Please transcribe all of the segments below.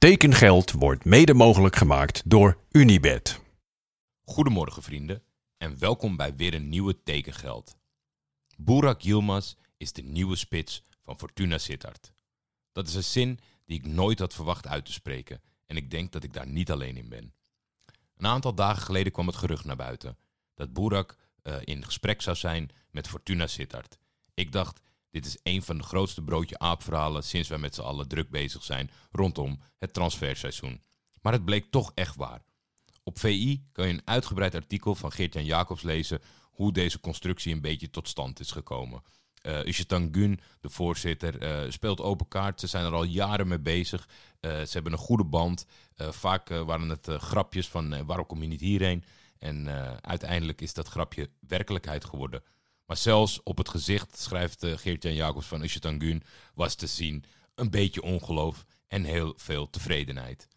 Tekengeld wordt mede mogelijk gemaakt door Unibed. Goedemorgen vrienden en welkom bij weer een nieuwe Tekengeld. Burak Yilmaz is de nieuwe spits van Fortuna Sittard. Dat is een zin die ik nooit had verwacht uit te spreken en ik denk dat ik daar niet alleen in ben. Een aantal dagen geleden kwam het gerucht naar buiten dat Burak uh, in gesprek zou zijn met Fortuna Sittard. Ik dacht, dit is een van de grootste broodje aapverhalen sinds wij met z'n allen druk bezig zijn rondom het transferseizoen. Maar het bleek toch echt waar. Op VI kan je een uitgebreid artikel van Geert-Jan Jacobs lezen hoe deze constructie een beetje tot stand is gekomen. Uh, Gun, de voorzitter, uh, speelt open kaart. Ze zijn er al jaren mee bezig. Uh, ze hebben een goede band. vaak waren het grapjes van waarom kom je niet hierheen? En uiteindelijk is dat grapje werkelijkheid geworden. Maar zelfs op het gezicht, schrijft uh, Geert-Jan Jacobs van Gun, was te zien een beetje ongeloof en heel veel tevredenheid.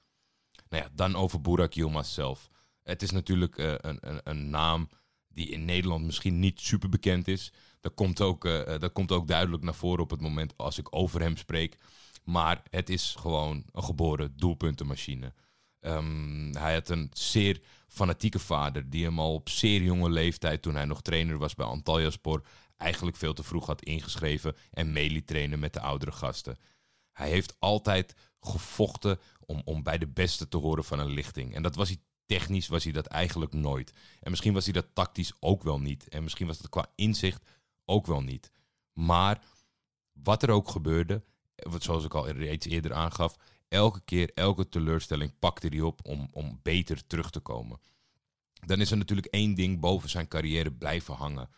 Nou ja, dan over Burak Yilmaz zelf. Het is natuurlijk uh, een, een, een, naam die in Nederland misschien niet super bekend is. Dat komt, ook, uh, dat komt ook duidelijk naar voren op het moment als ik over hem spreek. Maar het is gewoon een geboren doelpuntenmachine. Um, hij had een zeer fanatieke vader die hem al op zeer jonge leeftijd, toen hij nog trainer was bij Antalyaspor, eigenlijk veel te vroeg had ingeschreven en mee trainen met de oudere gasten. Hij heeft altijd gevochten om, om bij de beste te horen van een lichting. En dat was hij technisch was hij dat eigenlijk nooit. En misschien was hij dat tactisch ook wel niet. En misschien was dat qua inzicht ook wel niet. Maar wat er ook gebeurde, zoals ik al reeds eerder aangaf, elke keer, elke teleurstelling pakte hij op om, om beter terug te komen. Dan is er natuurlijk één ding boven zijn carrière blijven hangen.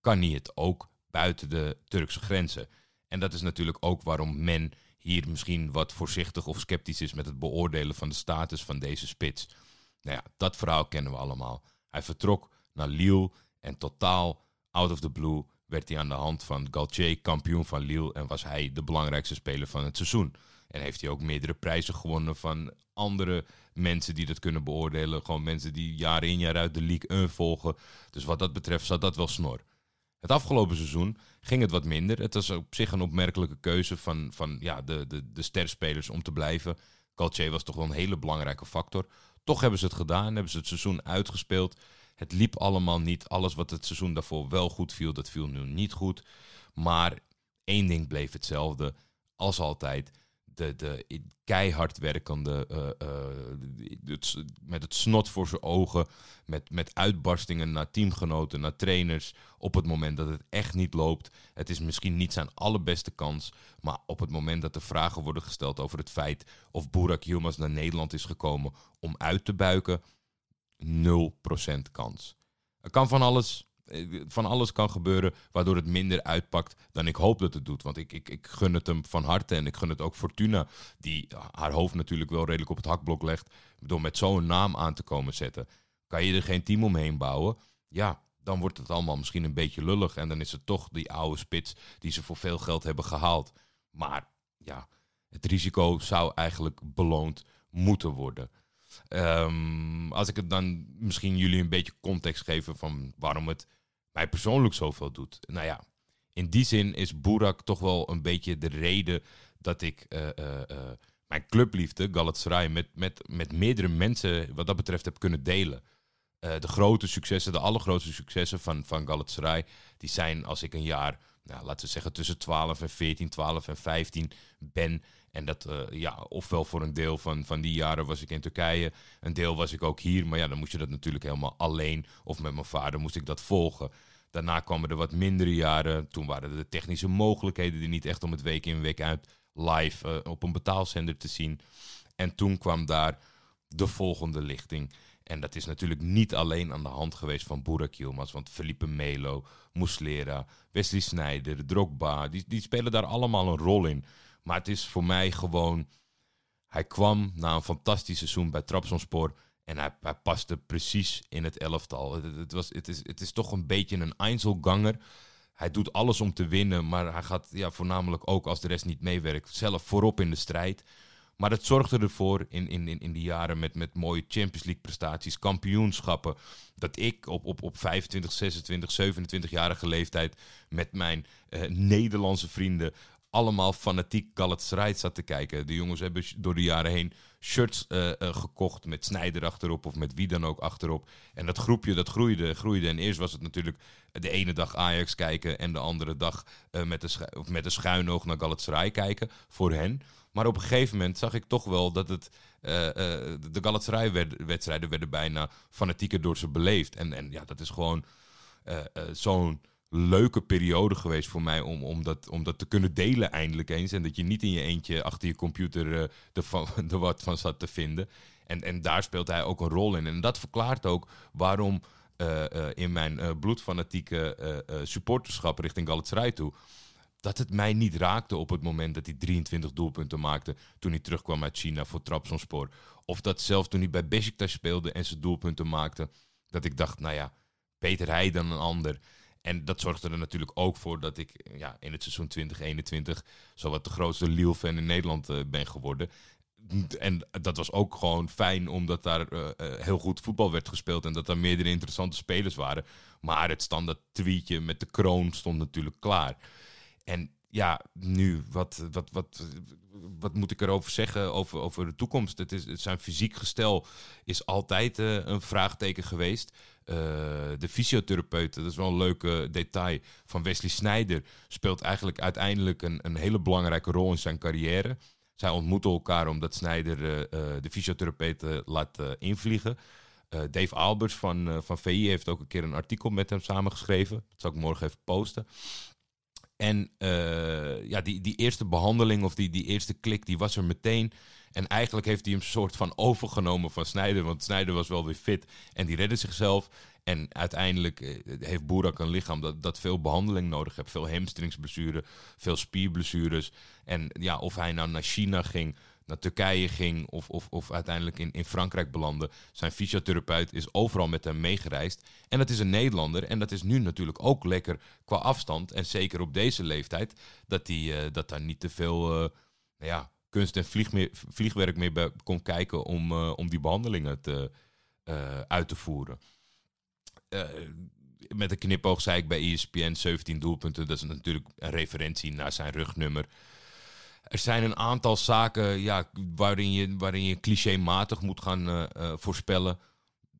Kan hij het ook buiten de Turkse grenzen? En dat is natuurlijk ook waarom men hier misschien wat voorzichtig of sceptisch is met het beoordelen van de status van deze spits. Nou ja, dat verhaal kennen we allemaal. Hij vertrok naar Lille en totaal out of the blue werd hij aan de hand van Galtier kampioen van Lille en was hij de belangrijkste speler van het seizoen. En heeft hij ook meerdere prijzen gewonnen van andere mensen die dat kunnen beoordelen. Gewoon mensen die jaar in jaar uit de League 1 volgen. Dus wat dat betreft zat dat wel snor. Het afgelopen seizoen ging het wat minder. Het was op zich een opmerkelijke keuze van, van ja, de, de, de sterspelers om te blijven. Calcier was toch wel een hele belangrijke factor. Toch hebben ze het gedaan, hebben ze het seizoen uitgespeeld. Het liep allemaal niet. Alles wat het seizoen daarvoor wel goed viel, dat viel nu niet goed. Maar één ding bleef hetzelfde, als altijd de, de keihard werkende, uh, met het snot voor zijn ogen, met, met uitbarstingen naar teamgenoten, naar trainers, op het moment dat het echt niet loopt. Het is misschien niet zijn allerbeste kans, maar op het moment dat er vragen worden gesteld over het feit of Burak Yilmaz naar Nederland is gekomen om uit te buiken, 0% kans. Er kan van alles van alles kan gebeuren waardoor het minder uitpakt dan ik hoop dat het doet. Want ik, ik, ik gun het hem van harte en ik gun het ook Fortuna, die haar hoofd natuurlijk wel redelijk op het hakblok legt. Door met zo'n naam aan te komen zetten. Kan je er geen team omheen bouwen? Ja, dan wordt het allemaal misschien een beetje lullig. En dan is het toch die oude spits die ze voor veel geld hebben gehaald. Maar ja, het risico zou eigenlijk beloond moeten worden. Um, als ik het dan misschien jullie een beetje context geven van waarom het mij persoonlijk zoveel doet. Nou ja, in die zin is Burak toch wel een beetje de reden dat ik uh, uh, uh, mijn clubliefde, Galatasaray, met, met, met meerdere mensen wat dat betreft heb kunnen delen. de grote successen, de allergrootste successen van, van Galatasaray, die zijn als ik een jaar, nou, laten we zeggen tussen 12 en 14, 12 en 15 ben. En dat, ja, ofwel voor een deel van, van die jaren was ik in Turkije, een deel was ik ook hier. Maar ja, dan moest je dat natuurlijk helemaal alleen of met mijn vader moest ik dat volgen. Daarna kwamen er wat mindere jaren. Toen waren de technische mogelijkheden er niet echt om het week in week uit live uh, op een betaalzender te zien. En toen kwam daar de volgende lichting. En dat is natuurlijk niet alleen aan de hand geweest van Burak Yilmaz. Want Felipe Melo, Muslera, Wesley Sneijder, Drogba, die, die spelen daar allemaal een rol in. Maar het is voor mij gewoon... Hij kwam na een fantastisch seizoen bij Trabzonspor en hij, paste precies in het elftal. Het, was, het, is, het is toch een beetje een Einzelganger. Hij doet alles om te winnen, maar hij gaat ja, voornamelijk ook als de rest niet meewerkt, zelf voorop in de strijd. Maar het zorgde ervoor in, in, in, in die jaren met, met mooie Champions League prestaties, kampioenschappen, dat ik op, op, op 25, 26, 27-jarige leeftijd met mijn uh, Nederlandse vrienden allemaal fanatiek Galatasaray zat te kijken. De jongens hebben door de jaren heen shirts uh, gekocht met Snijder achterop of met wie dan ook achterop. En dat groepje dat groeide, groeide. En eerst was het natuurlijk de ene dag Ajax kijken en de andere dag uh, met, de of met een schuin oog naar Galatasaray kijken voor hen. Maar op een gegeven moment zag ik toch wel dat het, de Galatasaray-wedstrijden werden bijna fanatieker door ze beleefd. En, en ja, dat is gewoon zo'n leuke periode geweest voor mij om, om, dat, om dat te kunnen delen eindelijk eens. En dat je niet in je eentje achter je computer uh, er, wat van zat te vinden. En, en daar speelt hij ook een rol in. En dat verklaart ook waarom uh, uh, in mijn bloedfanatieke supporterschap richting Galatasaray toe... dat het mij niet raakte op het moment dat hij 23 doelpunten maakte... toen hij terugkwam uit China voor Trabzonspor. Of dat zelfs toen hij bij Besiktas speelde en zijn doelpunten maakte... dat ik dacht, nou ja, beter hij dan een ander... En dat zorgde er natuurlijk ook voor dat ik ja, in het seizoen 2021 zowat de grootste Lille-fan in Nederland uh, ben geworden. En dat was ook gewoon fijn, omdat daar uh, heel goed voetbal werd gespeeld en dat er meerdere interessante spelers waren. Maar het standaard tweetje met de kroon stond natuurlijk klaar. En ja, nu, wat, wat, wat, wat moet ik erover zeggen over, over de toekomst? Het, is, zijn fysiek gestel is altijd uh, een vraagteken geweest. Uh, de fysiotherapeut, dat is wel een leuke detail, van Wesley Snijder speelt eigenlijk uiteindelijk een, een hele belangrijke rol in zijn carrière. Zij ontmoeten elkaar omdat Snijder uh, de fysiotherapeut laat invliegen. Dave Albers van, van VI heeft ook een keer een artikel met hem samengeschreven. Dat zal ik morgen even posten. En uh, ja, die, die eerste behandeling of die, die eerste klik, die was er meteen. En eigenlijk heeft hij hem soort van overgenomen van Snijder. Want Snijder was wel weer fit en die redde zichzelf. En uiteindelijk uh, heeft Boerak een lichaam dat, dat veel behandeling nodig heeft. Veel hamstringsblessures, veel spierblessures. En ja, of hij nou naar China ging naar Turkije ging of, of, of uiteindelijk in, in Frankrijk belandde. Zijn fysiotherapeut is overal met hem meegereisd. En dat is een Nederlander. En dat is nu natuurlijk ook lekker qua afstand. En zeker op deze leeftijd. Dat, die, uh, dat daar niet te veel uh, nou ja, kunst en vlieg meer, vliegwerk meer bij kon kijken om, uh, om die behandelingen te, uit te voeren. met een knipoog zei ik bij ESPN 17 doelpunten. Dat is natuurlijk een referentie naar zijn rugnummer er zijn een aantal zaken ja, waarin, je, waarin je clichématig moet gaan uh, uh, voorspellen.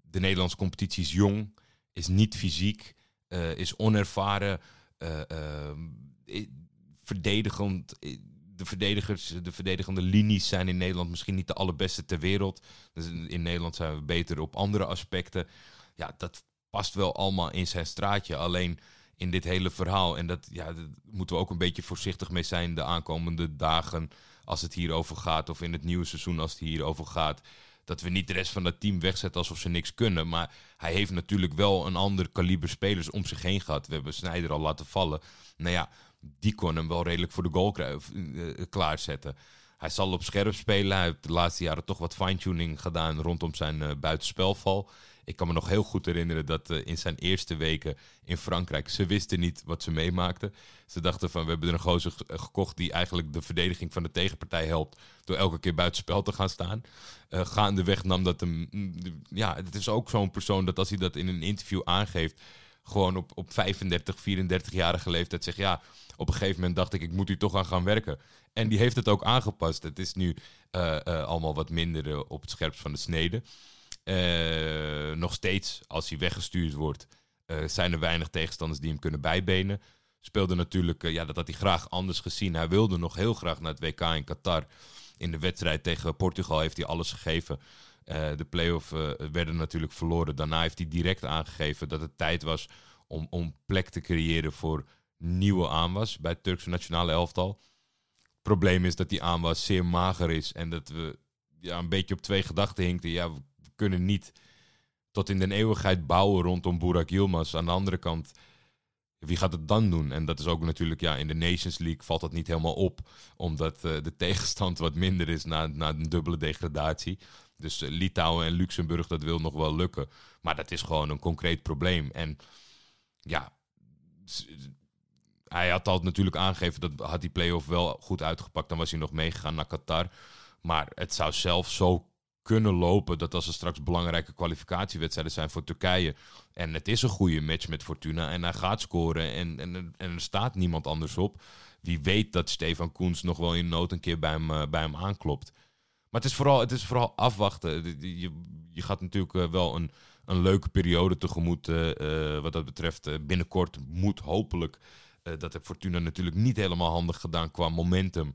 De Nederlandse competitie is jong, is niet fysiek, uh, is onervaren, verdedigend. De, verdedigers, de verdedigende linies zijn in Nederland misschien niet de allerbeste ter wereld. Dus in Nederland zijn we beter op andere aspecten. Ja, dat past wel allemaal in zijn straatje. Alleen in dit hele verhaal. En dat, ja, daar moeten we ook een beetje voorzichtig mee zijn de aankomende dagen. Als het hierover gaat, of in het nieuwe seizoen als het hierover gaat. Dat we niet de rest van het team wegzetten alsof ze niks kunnen. Maar hij heeft natuurlijk wel een ander kaliber spelers om zich heen gehad. We hebben Snijder al laten vallen. Nou ja, die kon hem wel redelijk voor de goal uh, klaarzetten. Hij zal op scherp spelen. Hij heeft de laatste jaren toch wat fine-tuning gedaan rondom zijn uh, buitenspelval. Ik kan me nog heel goed herinneren dat uh, in zijn eerste weken in Frankrijk, ze wisten niet wat ze meemaakten. Ze dachten van, we hebben er een gozer gekocht die eigenlijk de verdediging van de tegenpartij helpt door elke keer buitenspel te gaan staan. Uh, gaandeweg nam dat hem, mm, ja, het is ook zo'n persoon dat als hij dat in een interview aangeeft, gewoon op, op 35, 34-jarige leeftijd zegt, ja, op een gegeven moment dacht ik, ik moet hier toch aan gaan werken. En die heeft het ook aangepast. Het is nu uh, uh, allemaal wat minder op het scherpst van de snede. Nog steeds, als hij weggestuurd wordt, zijn er weinig tegenstanders die hem kunnen bijbenen. Speelde natuurlijk, ja, dat had hij graag anders gezien. Hij wilde nog heel graag naar het WK in Qatar. In de wedstrijd tegen Portugal heeft hij alles gegeven. De play-off werden natuurlijk verloren. Daarna heeft hij direct aangegeven dat het tijd was om, om plek te creëren voor nieuwe aanwas bij het Turkse nationale elftal. Het probleem is dat die aanwas zeer mager is en dat we ja, een beetje op twee gedachten hinkten. Ja, kunnen niet tot in de eeuwigheid bouwen rondom Burak Yilmaz. Aan de andere kant, wie gaat het dan doen? En dat is ook natuurlijk, ja, in de Nations League valt dat niet helemaal op. Omdat uh, de tegenstand wat minder is na, na een dubbele degradatie. Dus uh, Litouwen en Luxemburg, dat wil nog wel lukken. Maar dat is gewoon een concreet probleem. En ja, hij had al natuurlijk aangegeven dat had die play-off wel goed uitgepakt. Dan was hij nog meegegaan naar Qatar. Maar het zou zelf zo kunnen lopen. Dat als er straks belangrijke kwalificatiewedstrijden zijn voor Turkije. En het is een goede match met Fortuna. En hij gaat scoren. En, en, en er staat niemand anders op. Wie weet dat Stefan Koens nog wel in nood een keer bij hem, eh, bij hem aanklopt. Maar het is vooral, het is vooral afwachten. Je, je gaat natuurlijk eh, wel een, een leuke periode tegemoet. eh, wat dat betreft. Binnenkort moet hopelijk. dat heeft Fortuna natuurlijk niet helemaal handig gedaan qua momentum.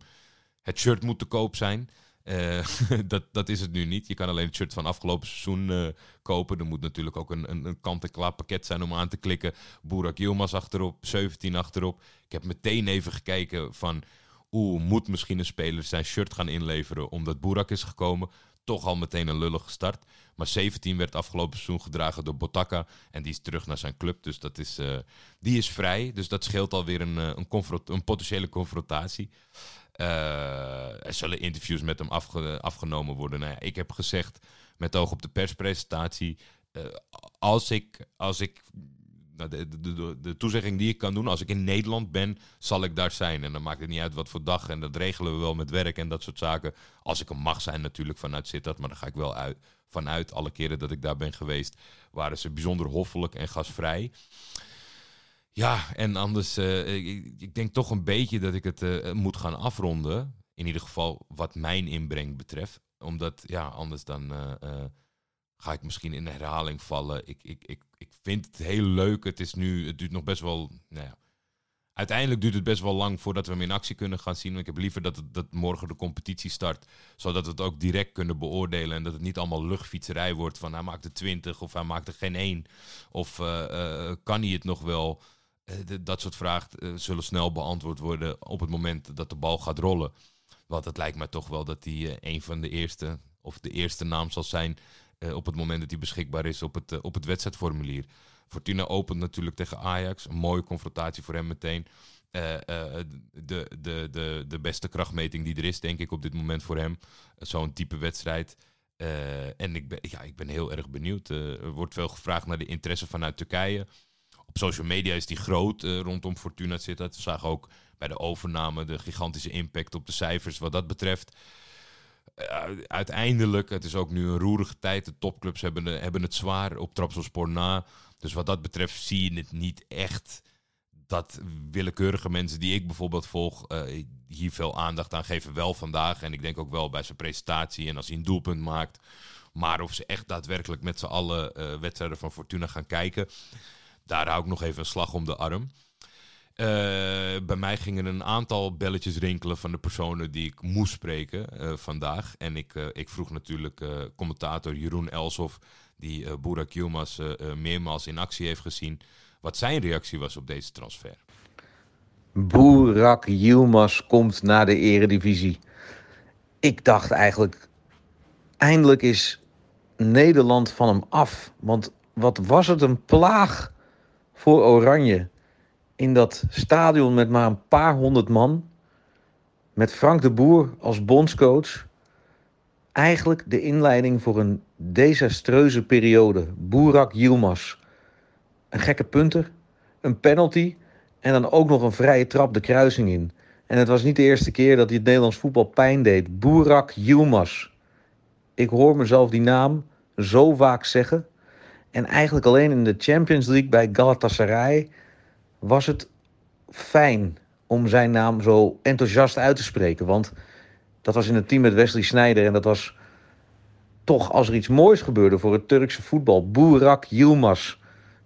Het shirt moet te koop zijn. Eh, dat, dat is het nu niet. Je kan alleen het shirt van afgelopen seizoen eh, kopen. Er moet natuurlijk ook een, een, een kant-en-klaar pakket zijn om aan te klikken. Burak Yilmaz achterop, 17 achterop. Ik heb meteen even gekeken van... Oeh, moet misschien een speler zijn shirt gaan inleveren omdat Burak is gekomen. Toch al meteen een lullige start. Maar 17 werd afgelopen seizoen gedragen door Botaka. En die is terug naar zijn club. Dus dat is, eh, die is vrij. Dus dat scheelt alweer een, een, een potentiële confrontatie. Eh, er zullen interviews met hem afge- afgenomen worden. Nou ja, ik heb gezegd, met oog op de perspresentatie... eh, als ik, als ik nou, de, de, de, toezegging die ik kan doen, als ik in Nederland ben, zal ik daar zijn. En dan maakt het niet uit wat voor dag. En dat regelen we wel met werk en dat soort zaken. Als ik er mag zijn natuurlijk vanuit Sittard. Maar dan ga ik wel uit, vanuit alle keren dat ik daar ben geweest. Waren ze bijzonder hoffelijk en gastvrij. Ja, en anders, eh, ik, ik denk toch een beetje dat ik het eh, moet gaan afronden. In ieder geval wat mijn inbreng betreft. Omdat, ja, anders dan eh, ga ik misschien in herhaling vallen. Ik, ik, ik, ik vind het heel leuk. Het is nu, het duurt nog best wel, nou ja. Uiteindelijk duurt het best wel lang voordat we hem in actie kunnen gaan zien. Ik heb liever dat, dat morgen de competitie start. Zodat we het ook direct kunnen beoordelen. En dat het niet allemaal luchtfietserij wordt van hij maakt er 20 of hij maakt er geen één. Of kan hij het nog wel? Eh, dat soort vragen eh, zullen snel beantwoord worden op het moment dat de bal gaat rollen. Want het lijkt mij toch wel dat hij eh, een van de eerste, of de eerste naam zal zijn op het moment dat hij beschikbaar is op het, op het wedstrijdformulier. Fortuna opent natuurlijk tegen Ajax. Een mooie confrontatie voor hem meteen. De, de, de, de beste krachtmeting die er is, denk ik, op dit moment voor hem. Zo'n type wedstrijd. En ik ben, ja, ik ben heel erg benieuwd. Er wordt veel gevraagd naar de interesse vanuit Turkije. Op social media is die groot eh, rondom Fortuna Sittard. We zagen ook bij de overname de gigantische impact op de cijfers wat dat betreft. Eh, uiteindelijk, het is ook nu een roerige tijd. De topclubs hebben, de- hebben het zwaar op Trabzonspor na. Dus wat dat betreft zie je het niet echt dat willekeurige mensen die ik bijvoorbeeld volg eh, hier veel aandacht aan geven. Wel vandaag en ik denk ook wel bij zijn presentatie en als hij een doelpunt maakt. Maar of ze echt daadwerkelijk met z'n allen eh, wedstrijden van Fortuna gaan kijken, daar hou ik nog even een slag om de arm. Eh, bij mij gingen een aantal belletjes rinkelen van de personen die ik moest spreken eh, vandaag. En ik, eh, ik vroeg natuurlijk commentator Jeroen Elshoff, die eh Burak Yilmaz meermaals in actie heeft gezien, wat zijn reactie was op deze transfer. Boerak Yilmaz komt naar de eredivisie. Ik dacht eigenlijk, eindelijk is Nederland van hem af. Want wat was het een plaag voor Oranje. In dat stadion met maar een paar honderd man. Met Frank de Boer als bondscoach. Eigenlijk de inleiding voor een desastreuze periode. Boerak Yilmaz. Een gekke punter, een penalty en dan ook nog een vrije trap de kruising in. En het was niet de eerste keer dat hij het Nederlands voetbal pijn deed. Burak Yilmaz. Ik hoor mezelf die naam zo vaak zeggen. En eigenlijk alleen in de Champions League bij Galatasaray was het fijn om zijn naam zo enthousiast uit te spreken. Want dat was in het team met Wesley Sneijder en dat was toch als er iets moois gebeurde voor het Turkse voetbal. Burak Yilmaz.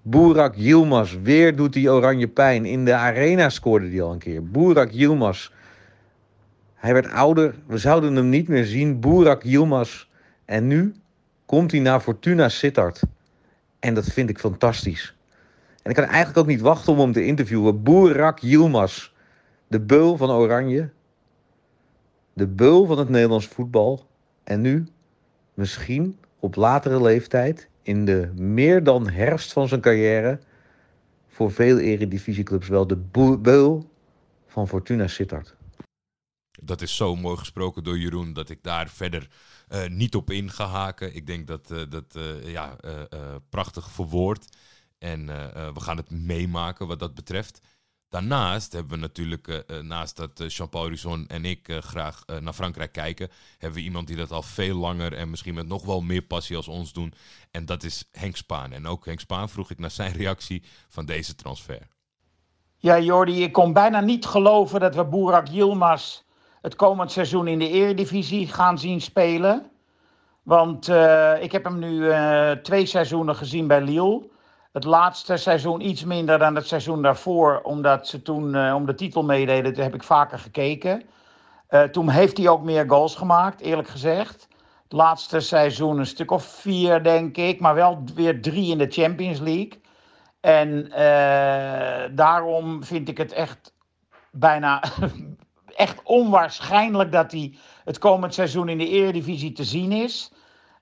Burak Yilmaz, weer doet hij oranje pijn. In de arena scoorde hij al een keer. Burak Yilmaz. Hij werd ouder, we zouden hem niet meer zien. Burak Yilmaz. En nu komt hij naar Fortuna Sittard. En dat vind ik fantastisch. En ik kan eigenlijk ook niet wachten om hem te interviewen. Burak Yilmaz, de beul van Oranje. De beul van het Nederlands voetbal. En nu, misschien op latere leeftijd, in de meer dan herfst van zijn carrière, voor veel eredivisieclubs wel de beul van Fortuna Sittard. Dat is zo mooi gesproken door Jeroen dat ik daar verder eh, niet op in ga haken. Ik denk dat eh, dat eh, ja, prachtig verwoord. En we gaan het meemaken wat dat betreft. Daarnaast hebben we natuurlijk, naast dat Jean-Paul Risson en ik graag naar Frankrijk kijken, hebben we iemand die dat al veel langer en misschien met nog wel meer passie als ons doen. En dat is Henk Spaan. En ook Henk Spaan vroeg ik naar zijn reactie van deze transfer. Ja, Jordi, ik kon bijna niet geloven dat we Burak Yilmaz het komend seizoen in de Eredivisie gaan zien spelen. Want ik heb hem nu twee seizoenen gezien bij Lille. Het laatste seizoen iets minder dan het seizoen daarvoor, omdat ze toen uh, om de titel meededen. Daar heb ik vaker gekeken. Toen heeft hij ook meer goals gemaakt, eerlijk gezegd. Het laatste seizoen een stuk of vier, denk ik, maar wel weer drie in de Champions League. En daarom vind ik het echt bijna echt onwaarschijnlijk dat hij het komend seizoen in de Eredivisie te zien is.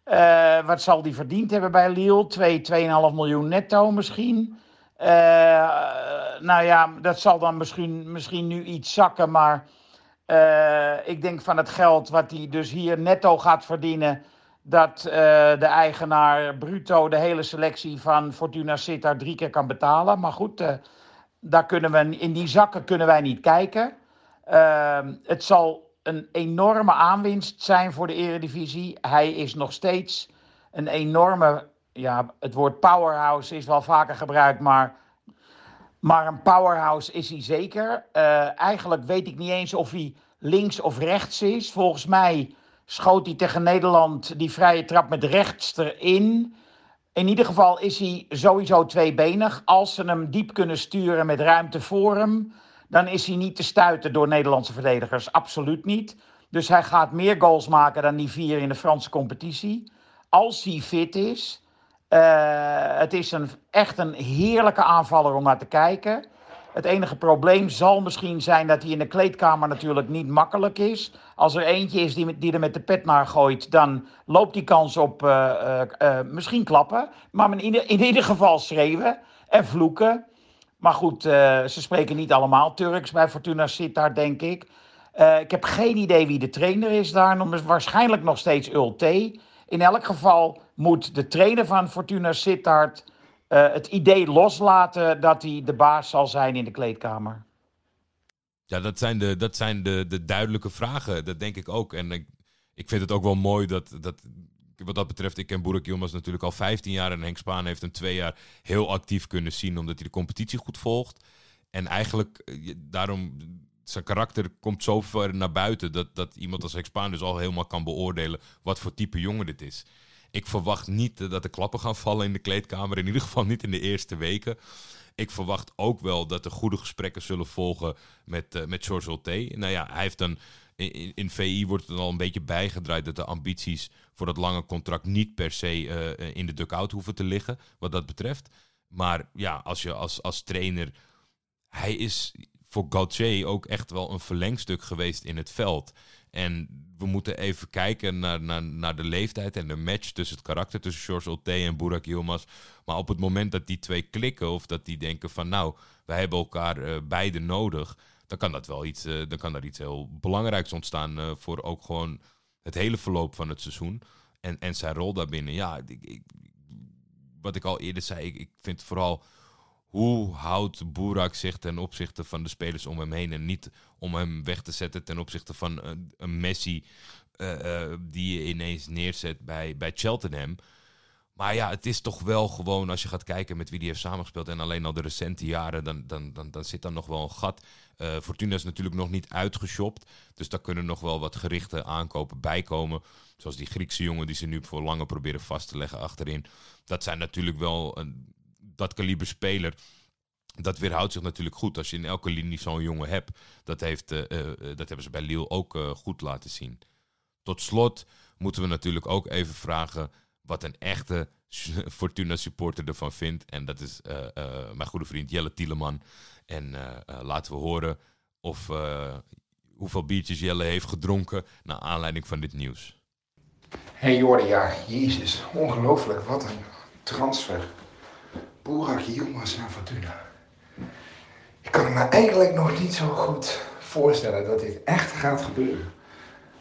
Uh, wat zal die verdiend hebben bij Lille? 2, 2,5 miljoen netto misschien. Uh, nou ja, dat zal dan misschien, misschien nu iets zakken. Maar uh, ik denk van het geld wat hij dus hier netto gaat verdienen. Dat de eigenaar bruto de hele selectie van Fortuna Sittard drie keer kan betalen. Maar goed, daar kunnen we, in die zakken kunnen wij niet kijken. Het zal een enorme aanwinst zijn voor de Eredivisie. Hij is nog steeds een enorme, ja, het woord powerhouse is wel vaker gebruikt, maar, maar een powerhouse is hij zeker. Uh, eigenlijk weet ik niet eens of hij links of rechts is. Volgens mij schoot hij tegen Nederland die vrije trap met rechts erin. In ieder geval is hij sowieso tweebenig. Als ze hem diep kunnen sturen met ruimte voor hem, dan is hij niet te stuiten door Nederlandse verdedigers. Absoluut niet. Dus hij gaat meer goals maken dan die vier in de Franse competitie. Als hij fit is. Uh, het is een, echt een heerlijke aanvaller om naar te kijken. Het enige probleem zal misschien zijn dat hij in de kleedkamer natuurlijk niet makkelijk is. Als er eentje is die, die er met de pet naar gooit, dan loopt die kans op uh, uh, misschien klappen. Maar in ieder, in ieder geval schreeuwen en vloeken. Maar goed, uh, ze spreken niet allemaal Turks bij Fortuna Sittard, denk ik. Uh, ik heb geen idee wie de trainer is daar. Waarschijnlijk nog steeds Ulte. In elk geval moet de trainer van Fortuna Sittard uh, het idee loslaten dat hij de baas zal zijn in de kleedkamer. Ja, dat zijn de, dat zijn de, de duidelijke vragen. Dat denk ik ook. En ik, ik vind het ook wel mooi dat, dat wat dat betreft, ik ken Boerik Yilmaz natuurlijk al 15 jaar. En Henk Spaan heeft hem twee jaar heel actief kunnen zien, omdat hij de competitie goed volgt. En eigenlijk, eh, daarom, zijn karakter komt zo ver naar buiten dat, dat iemand als Henk Spaan dus al helemaal kan beoordelen wat voor type jongen dit is. Ik verwacht niet dat er klappen gaan vallen in de kleedkamer, in ieder geval niet in de eerste weken. Ik verwacht ook wel dat er goede gesprekken zullen volgen met, uh, met George Olte. Nou ja, hij heeft dan in, VI wordt het al een beetje bijgedraaid dat de ambities voor dat lange contract niet per se uh, in de dugout hoeven te liggen, wat dat betreft. Maar ja, als je als, als trainer, hij is voor Gauthier ook echt wel een verlengstuk geweest in het veld. En we moeten even kijken naar, naar, naar de leeftijd en de match tussen het karakter tussen George en Burak Yilmaz. Maar op het moment dat die twee klikken of dat die denken van nou, wij hebben elkaar uh, beide nodig, dan kan dat wel iets, uh, dan kan daar iets heel belangrijks ontstaan uh, voor ook gewoon het hele verloop van het seizoen. En, en zijn rol daarbinnen. Ja, ik, wat ik al eerder zei, ik, ik vind vooral hoe houdt Boerak zich ten opzichte van de spelers om hem heen en niet om hem weg te zetten ten opzichte van een, een Messi die je ineens neerzet bij, bij Cheltenham. Maar ja, het is toch wel gewoon, als je gaat kijken met wie die heeft samengespeeld en alleen al de recente jaren, dan, dan, dan, dan zit daar nog wel een gat. Uh, Fortuna is natuurlijk nog niet uitgeshopt, dus daar kunnen nog wel wat gerichte aankopen bijkomen. Zoals die Griekse jongen die ze nu voor langer proberen vast te leggen achterin. Dat zijn natuurlijk wel een, dat kaliber speler. Dat weerhoudt zich natuurlijk goed als je in elke linie zo'n jongen hebt. Dat, heeft, uh, uh, dat hebben ze bij Lille ook goed laten zien. Tot slot moeten we natuurlijk ook even vragen wat een echte Fortuna supporter ervan vindt. En dat is uh, uh, mijn goede vriend Jelle Tieleman. En uh, laten we horen of, hoeveel biertjes Jelle heeft gedronken naar aanleiding van dit nieuws. Hey Jordi, ja, jezus, ongelooflijk, wat een transfer. Boerak Yilmaz naar Fortuna. Ik kan me eigenlijk nog niet zo goed voorstellen dat dit echt gaat gebeuren.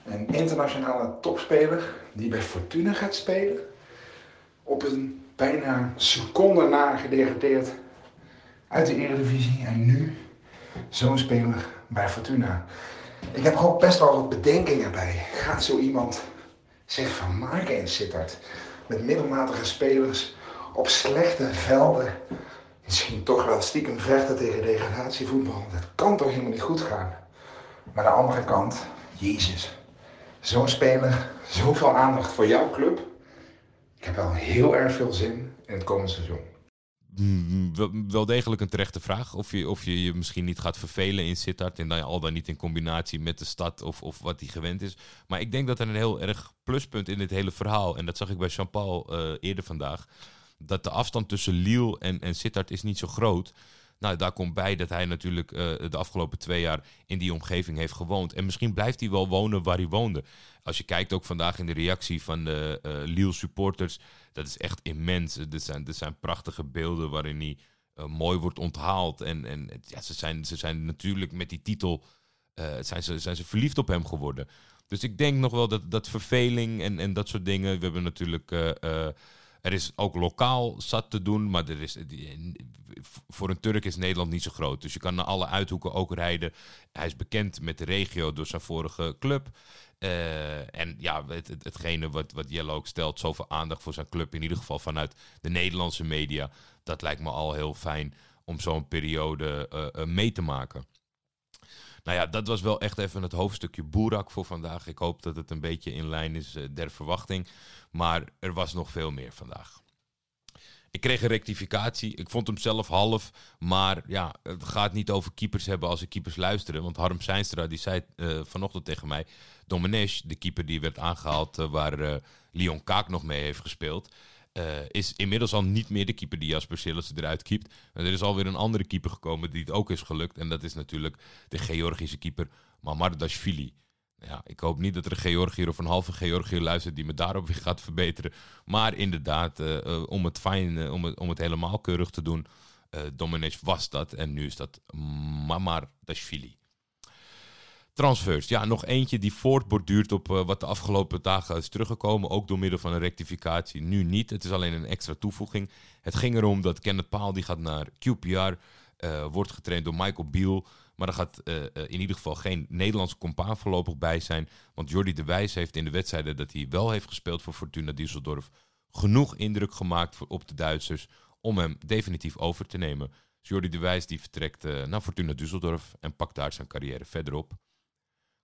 Een internationale topspeler die bij Fortuna gaat spelen op een bijna seconde na gedegradeerd uit de Eredivisie. En nu Zo'n speler bij Fortuna. Ik heb ook best wel wat bedenkingen bij. Gaat zo iemand zich vermaken in Sittard? Met middelmatige spelers op slechte velden. Misschien toch wel stiekem vechten tegen degradatievoetbal. Dat kan toch helemaal niet goed gaan? Maar aan de andere kant, Jezus. Zo'n speler, zoveel aandacht voor jouw club. Ik heb wel heel erg veel zin in het komende seizoen. Mm, wel, degelijk een terechte vraag. Of je, of je je misschien niet gaat vervelen in Sittard. En dan al dan niet in combinatie met de stad of, of wat hij gewend is. Maar ik denk dat er een heel erg pluspunt in dit hele verhaal. En dat zag ik bij Jean-Paul eh, eerder vandaag. Dat de afstand tussen Lille en, en Sittard is niet zo groot. Nou, daar komt bij dat hij natuurlijk eh, de afgelopen twee jaar in die omgeving heeft gewoond. En misschien blijft hij wel wonen waar hij woonde. Als je kijkt ook vandaag in de reactie van de uh, Lille supporters, dat is echt immens. Er zijn, er zijn prachtige beelden waarin hij mooi wordt onthaald. En, en ja, ze, zijn, ze zijn natuurlijk met die titel zijn ze, zijn ze verliefd op hem geworden. Dus ik denk nog wel dat, dat verveling en, en dat soort dingen. We hebben natuurlijk er is ook lokaal zat te doen, maar er is, voor een Turk is Nederland niet zo groot. Dus je kan naar alle uithoeken ook rijden. Hij is bekend met de regio door zijn vorige club. Uh, en ja, het, het, hetgene wat, wat ook stelt, zoveel aandacht voor zijn club, in ieder geval vanuit de Nederlandse media, dat lijkt me al heel fijn om zo'n periode uh, uh, mee te maken. Nou ja, dat was wel echt even het hoofdstukje Boerak voor vandaag. Ik hoop dat het een beetje in lijn is der verwachting. Maar er was nog veel meer vandaag. Ik kreeg een rectificatie. Ik vond hem zelf half. Maar ja, het gaat niet over keepers hebben als ik keepers luisteren. Want Harm Seinstra die zei uh, vanochtend tegen mij... Domenech, de keeper die werd aangehaald... Uh, waar Leon Kaak nog mee heeft gespeeld... is inmiddels al niet meer de keeper die Jasper Sillissen eruit keept. En er is alweer een andere keeper gekomen die het ook is gelukt. En dat is natuurlijk de Georgische keeper Mamardashvili. Ja, ik hoop niet dat er een Georgiër of een halve Georgiër luistert die me daarop weer gaat verbeteren. Maar inderdaad, uh, uh, om het fijn, om, het, om het helemaal keurig te doen, uh, was dat en nu is dat Mamar Dashvili. Transfers. Ja, nog eentje die voortborduurt op wat de afgelopen dagen is teruggekomen. Ook door middel van een rectificatie. Nu niet. Het is alleen een extra toevoeging. Het ging erom dat Kenneth Paal die gaat naar QPR. wordt getraind door Michael Biel. Maar er gaat uh, in ieder geval geen Nederlandse compaan voorlopig bij zijn. Want Jordi de Wijs heeft in de wedstrijden dat hij wel heeft gespeeld voor Fortuna Düsseldorf... genoeg indruk gemaakt voor, op de Duitsers om hem definitief over te nemen. Dus Jordi de Wijs die vertrekt naar Fortuna Düsseldorf en pakt daar zijn carrière verder op.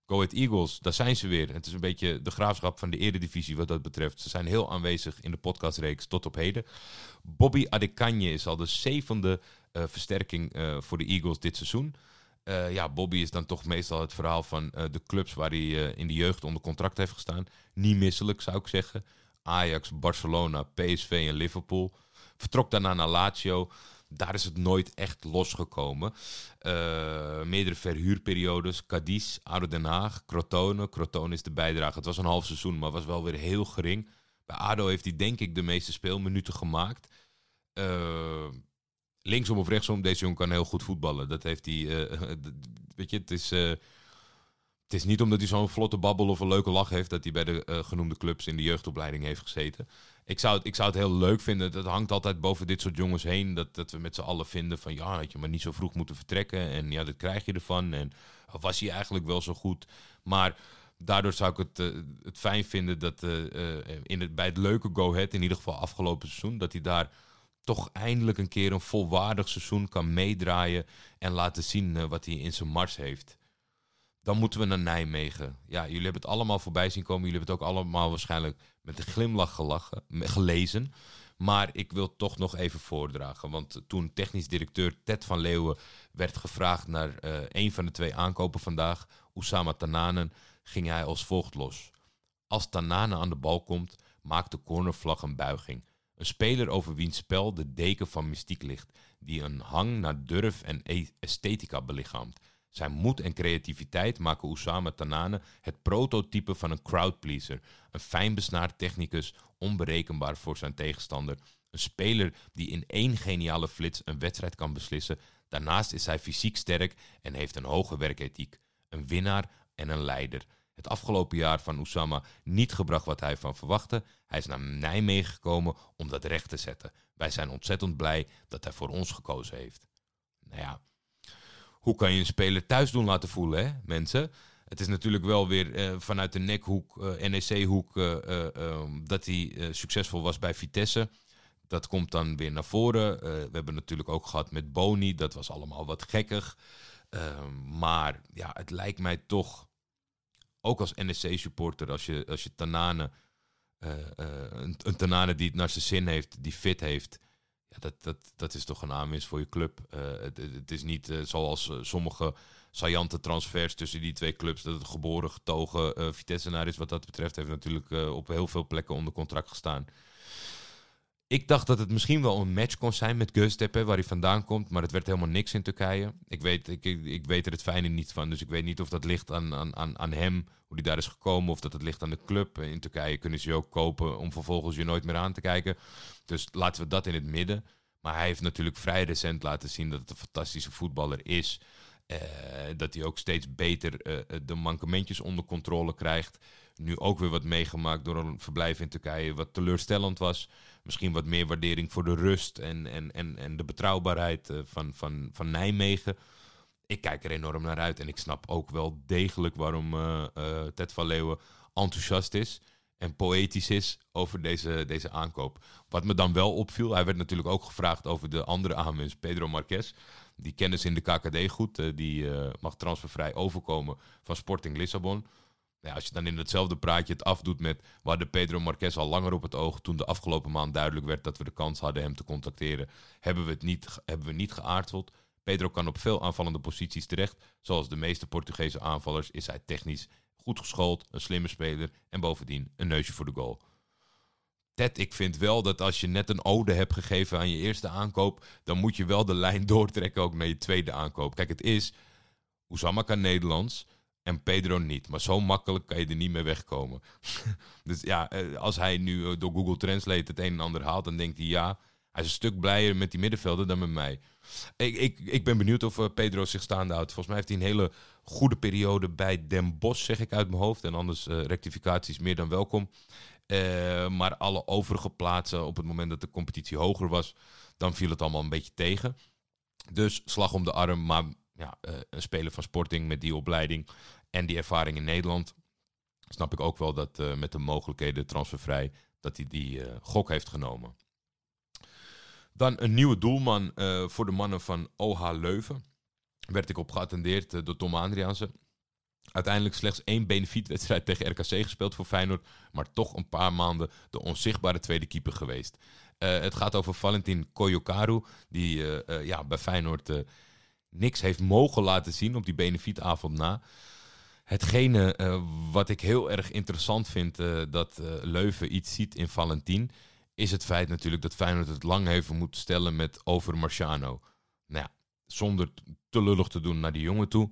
Go Ahead Eagles, daar zijn ze weer. Het is een beetje de graafschap van de eredivisie wat dat betreft. Ze zijn heel aanwezig in de podcastreeks tot op heden. Bobby Adekanje is al de zevende uh, versterking uh, voor de Eagles dit seizoen. Uh, ja, Bobby is dan toch meestal het verhaal van de clubs waar hij in de jeugd onder contract heeft gestaan. Niet misselijk, zou ik zeggen. Ajax, Barcelona, PSV en Liverpool. Vertrok daarna naar Lazio. Daar is het nooit echt losgekomen. meerdere verhuurperiodes. Cadiz, ADO Den Haag, Crotone. Crotone is de bijdrage. Het was een half seizoen, maar was wel weer heel gering. Bij ADO heeft hij denk ik de meeste speelminuten gemaakt linksom of rechtsom, deze jongen kan heel goed voetballen. Dat heeft hij. Uh, weet je, het is. Het is niet omdat hij zo'n vlotte babbel of een leuke lach heeft dat hij bij de uh, genoemde clubs in de jeugdopleiding heeft gezeten. Ik zou, het, ik zou het heel leuk vinden. Het hangt altijd boven dit soort jongens heen. Dat, dat we met z'n allen vinden van ja, had je maar niet zo vroeg moeten vertrekken. En ja, dat krijg je ervan. En was hij eigenlijk wel zo goed. Maar daardoor zou ik het, uh, het fijn vinden dat uh, in het, bij het leuke Go Ahead, in ieder geval afgelopen seizoen, dat hij daar toch eindelijk een keer een volwaardig seizoen kan meedraaien en laten zien wat hij in zijn mars heeft. Dan moeten we naar Nijmegen. Ja, jullie hebben het allemaal voorbij zien komen. Jullie hebben het ook allemaal waarschijnlijk met een glimlach gelachen, gelezen. Maar ik wil toch nog even voordragen. Want toen technisch directeur Ted van Leeuwen werd gevraagd naar uh, een van de twee aankopen vandaag, Oussama Tananen, ging hij als volgt los. Als Tananen aan de bal komt, maakt de cornervlag een buiging. Een speler over wiens spel de deken van mystiek ligt, die een hang naar durf en e- esthetica belichaamt. Zijn moed en creativiteit maken Oussama Tanane het prototype van een crowdpleaser. Een fijn besnaard technicus, onberekenbaar voor zijn tegenstander. Een speler die in één geniale flits een wedstrijd kan beslissen. Daarnaast is hij fysiek sterk en heeft een hoge werkethiek. Een winnaar en een leider het afgelopen jaar van Oussama niet gebracht wat hij van verwachtte. Hij is naar Nijmegen gekomen om dat recht te zetten. Wij zijn ontzettend blij dat hij voor ons gekozen heeft. Nou ja, hoe kan je een speler thuis doen laten voelen, hè, mensen? Het is natuurlijk wel weer eh, vanuit de nekhoek, eh, NEC-hoek, eh, ehm, dat hij succesvol was bij Vitesse. Dat komt dan weer naar voren. we hebben natuurlijk ook gehad met Boni. Dat was allemaal wat gekkig. Ehm, maar ja, het lijkt mij toch, ook als NEC-supporter, als je, als je Tanane, een, een Tanane die het naar zijn zin heeft, die fit heeft, dat, dat, dat is toch een aanwinst voor je club. het, het, is niet zoals sommige saillante transfers tussen die twee clubs. Dat het geboren getogen uh, Vitesse-naar is wat dat betreft. Heeft natuurlijk op heel veel plekken onder contract gestaan. Ik dacht dat het misschien wel een match kon zijn met Göztepe, waar hij vandaan komt. Maar het werd helemaal niks in Turkije. Ik weet, ik, ik weet er het fijne niet van. Dus ik weet niet of dat ligt aan, aan, aan hem, hoe hij daar is gekomen. Of dat het ligt aan de club. In Turkije kunnen ze je ook kopen om vervolgens je nooit meer aan te kijken. Dus laten we dat in het midden. Maar hij heeft natuurlijk vrij recent laten zien dat het een fantastische voetballer is. Uh, dat hij ook steeds beter uh, de mankementjes onder controle krijgt. Nu ook weer wat meegemaakt door een verblijf in Turkije wat teleurstellend was. Misschien wat meer waardering voor de rust en, en, en, en de betrouwbaarheid uh, van, van, van Nijmegen. Ik kijk er enorm naar uit en ik snap ook wel degelijk waarom Ted van Leeuwen enthousiast is en poëtisch is over deze, deze aankoop. Wat me dan wel opviel, hij werd natuurlijk ook gevraagd over de andere aanwinst, Pedro Marquez. Die kennis in de KKD goed. Eh, die mag transfervrij overkomen van Sporting Lissabon. Ja, als je dan in hetzelfde praatje het afdoet met... waar de Pedro Marquez al langer op het oog... toen de afgelopen maand duidelijk werd dat we de kans hadden hem te contacteren... hebben we, het niet, hebben we niet. Pedro kan op veel aanvallende posities terecht. Zoals de meeste Portugese aanvallers is hij technisch goed geschoold, een slimme speler... en bovendien een neusje voor de goal. Ted, ik vind wel dat als je net een ode hebt gegeven aan je eerste aankoop, dan moet je wel de lijn doortrekken ook naar je tweede aankoop. Kijk, het is, Oesama kan Nederlands en Pedro niet. Maar zo makkelijk kan je er niet mee wegkomen. dus ja, eh, als hij nu eh, door Google Translate het een en ander haalt, dan denkt hij ja, hij is een stuk blijer met die middenvelder dan met mij. Ik, ik, ik ben benieuwd of eh, Pedro zich staande houdt. Volgens mij heeft hij een hele goede periode bij Den Bosch, zeg ik uit mijn hoofd. En anders rectificaties meer dan welkom. Maar alle overige plaatsen op het moment dat de competitie hoger was, dan viel het allemaal een beetje tegen. Dus slag om de arm, maar ja, uh, een speler van Sporting met die opleiding en die ervaring in Nederland, snap ik ook wel dat uh, met de mogelijkheden transfervrij, dat hij die gok heeft genomen. Dan een nieuwe doelman voor de mannen van OH Leuven. Werd ik op geattendeerd door Tom Adriaanse. Uiteindelijk slechts één benefietwedstrijd tegen RKC gespeeld voor Feyenoord. Maar toch een paar maanden de onzichtbare tweede keeper geweest. Het gaat over Valentin Koyokaru. Die ja, bij Feyenoord niks heeft mogen laten zien op die benefietavond na. Hetgene wat ik heel erg interessant vind dat Leuven iets ziet in Valentin... is het feit natuurlijk dat Feyenoord het lang heeft moeten stellen met over Marciano. Nou ja, zonder te lullig te doen naar die jongen toe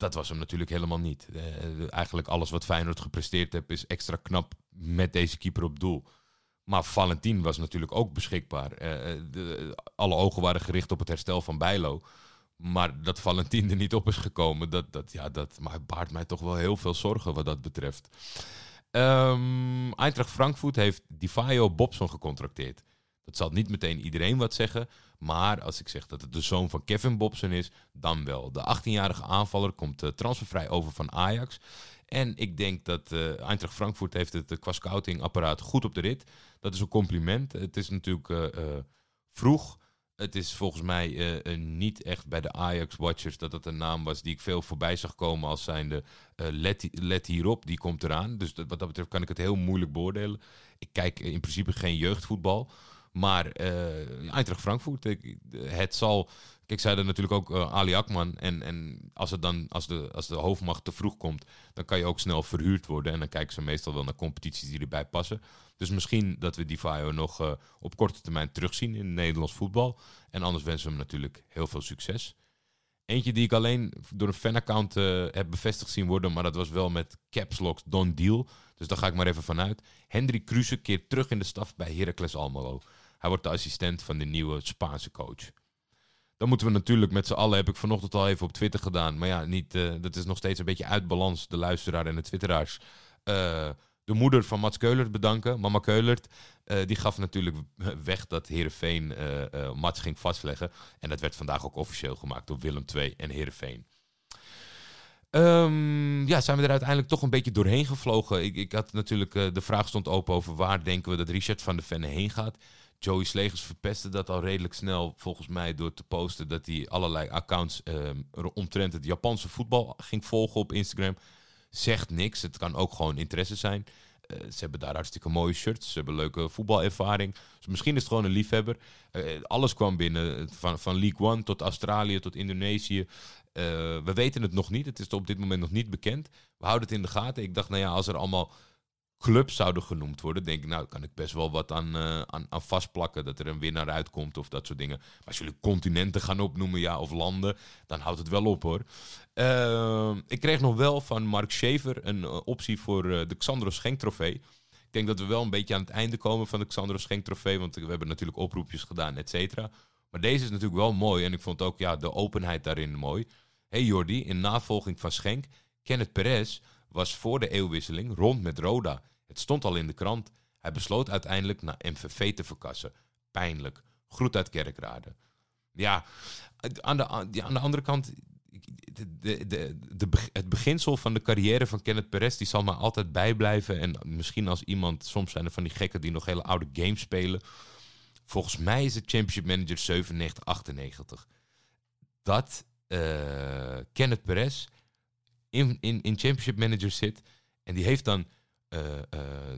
dat was hem natuurlijk helemaal niet. Eigenlijk alles wat Feyenoord gepresteerd heeft is extra knap met deze keeper op doel. Maar Valentin was natuurlijk ook beschikbaar. Uh, de, alle ogen waren gericht op het herstel van Bijlo. Maar dat Valentin er niet op is gekomen, dat, dat, ja, dat baart mij toch wel heel veel zorgen wat dat betreft. Um, Eintracht Frankfurt heeft Divayo Bobson gecontracteerd. Dat zal niet meteen iedereen wat zeggen. Maar als ik zeg dat het de zoon van Kevin Bobson is, dan wel. De 18-jarige aanvaller komt uh, transfervrij over van Ajax. En ik denk dat uh, Eintracht Frankfurt heeft het uh, qua scoutingapparaat goed op de rit. Dat is een compliment. Het is natuurlijk vroeg. Het is volgens mij niet echt bij de Ajax-watchers dat het een naam was die ik veel voorbij zag komen als zijnde let, let hierop, die komt eraan. Dus dat, wat dat betreft kan ik het heel moeilijk beoordelen. Ik kijk in principe geen jeugdvoetbal. Maar Eintracht Frankfurt, het zal... Kijk, zeiden natuurlijk ook uh, Ali Akman. En, en als, het dan, als, de, als de hoofdmacht te vroeg komt, dan kan je ook snel verhuurd worden. En dan kijken ze meestal wel naar competities die erbij passen. Dus misschien dat we Divayo nog uh, op korte termijn terugzien in Nederlands voetbal. En anders wensen we hem natuurlijk heel veel succes. Eentje die ik alleen door een fanaccount uh, heb bevestigd zien worden, maar dat was wel met caps lock Don Deal. Dus daar ga ik maar even vanuit. Hendrik Kruse keert terug in de staf bij Heracles Almelo. Hij wordt de assistent van de nieuwe Spaanse coach. Dan moeten we natuurlijk met z'n allen, heb ik vanochtend al even op Twitter gedaan. Maar ja, niet, uh, dat is nog steeds een beetje uit balans, de luisteraar en de twitteraars. Uh, de moeder van Mats Keulert bedanken. Mama Keulert, eh, die gaf natuurlijk weg dat Heerenveen eh eh, Mats ging vastleggen. En dat werd vandaag ook officieel gemaakt door Willem II en Heerenveen. Ehm, ja, zijn we er uiteindelijk toch een beetje doorheen gevlogen. Ik, ik had natuurlijk, eh, de vraag stond open over waar denken we dat Richard van der Venne heen gaat. Joey Slegers verpestte dat al redelijk snel, volgens mij, door te posten dat hij allerlei accounts ehm, omtrent het Japanse voetbal ging volgen op Instagram. Zegt niks, het kan ook gewoon interesse zijn. Eh, ze hebben daar hartstikke mooie shirts, ze hebben leuke voetbalervaring. Dus misschien is het gewoon een liefhebber. Eh, alles kwam binnen, van, van League One tot Australië tot Indonesië. Eh, we weten het nog niet, het is op dit moment nog niet bekend. We houden het in de gaten. Ik dacht, nou ja, als er allemaal clubs zouden genoemd worden, denk ik, nou, kan ik best wel wat aan, eh, aan, aan vastplakken. Dat er een winnaar uitkomt of dat soort dingen. Maar als jullie continenten gaan opnoemen, ja, of landen, dan houdt het wel op hoor. Eh, ik kreeg nog wel van Mark Schever een eh, optie voor eh, de Xandro Schenk trofee. Ik denk dat we wel een beetje aan het einde komen van de Xandro Schenk trofee, want we hebben natuurlijk oproepjes gedaan, et cetera. Maar deze is natuurlijk wel mooi en ik vond ook ja, de openheid daarin mooi. hey Jordi, in navolging van Schenk, Kenneth Perez was voor de eeuwwisseling rond met Roda. Het stond al in de krant. Hij besloot uiteindelijk naar MVV te verkassen. Pijnlijk. Groet uit Kerkrade. Ja, aan de, aan de andere kant, de, de, het beginsel van de carrière van Kenneth Perez, die zal maar altijd bijblijven. En misschien als iemand, soms zijn er van die gekken die nog hele oude games spelen. Volgens mij is het Championship Manager 97, 98. Dat eh, Kenneth Perez in, in, in Championship Manager zit. En die heeft dan,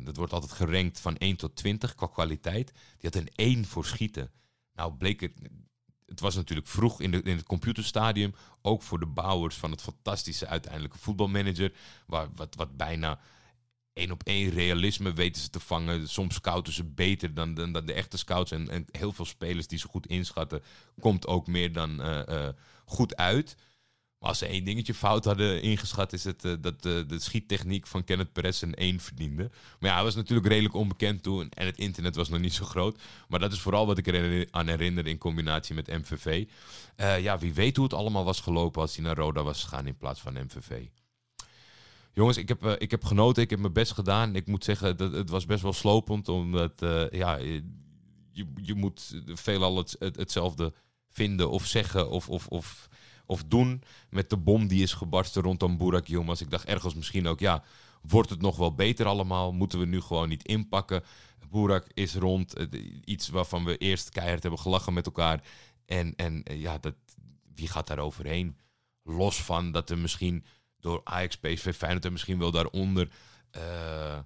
dat wordt altijd gerankt van 1 tot 20 qua kwaliteit. Die had een 1 voor schieten. Nou bleek het, het was natuurlijk vroeg in, de, in het computerstadium. Ook voor de bouwers van het fantastische uiteindelijke voetbalmanager. Waar, wat, wat bijna één op één realisme weten ze te vangen. Soms scouten ze beter dan, dan, dan de echte scouts. En, en heel veel spelers die ze goed inschatten, komt ook meer dan eh, eh, goed uit. Maar als ze één dingetje fout hadden ingeschat, is het eh, dat eh, de schiettechniek van Kenneth Perez een 1 verdiende. Maar ja, hij was natuurlijk redelijk onbekend toen en het internet was nog niet zo groot. Maar dat is vooral wat ik er aan herinner in combinatie met MVV. Eh, ja, wie weet hoe het allemaal was gelopen als hij naar Roda was gegaan in plaats van MVV. Jongens, ik heb, ik heb genoten, ik heb mijn best gedaan. Ik moet zeggen, dat, het was best wel slopend, omdat ja, je, je moet veelal het, hetzelfde vinden of zeggen of... of, of of doen met de bom die is gebarsten rondom Burak Yilmaz. Ik dacht ergens misschien ook, ja, wordt het nog wel beter allemaal? Moeten we nu gewoon niet inpakken? Burak is rond, eh, iets waarvan we eerst keihard hebben gelachen met elkaar. En, en eh, ja, dat, wie gaat daar overheen? Los van dat er misschien door Ajax, PSV, Feyenoord en misschien wel daaronder... eh,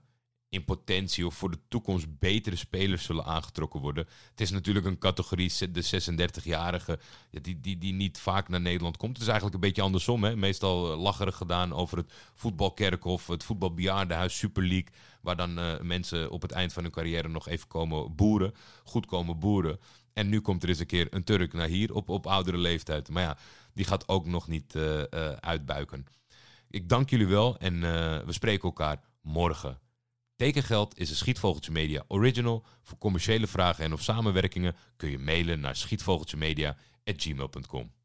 in potentie of voor de toekomst betere spelers zullen aangetrokken worden. Het is natuurlijk een categorie, de 36-jarige, ja, die, die, die niet vaak naar Nederland komt. Het is eigenlijk een beetje andersom. Hè? Meestal eh, lacherig gedaan over het voetbalkerkhof, het voetbalbejaardenhuis, Super League, waar dan eh, mensen op het eind van hun carrière nog even komen boeren, goed komen boeren. En nu komt er eens een keer een Turk naar hier op, op oudere leeftijd. Maar ja, die gaat ook nog niet eh, uitbuiken. Ik dank jullie wel en we spreken elkaar morgen. Tekengeld is een Schietvogeltje Media original. Voor commerciële vragen en of samenwerkingen kun je mailen naar schietvogeltjemedia.gmail.com.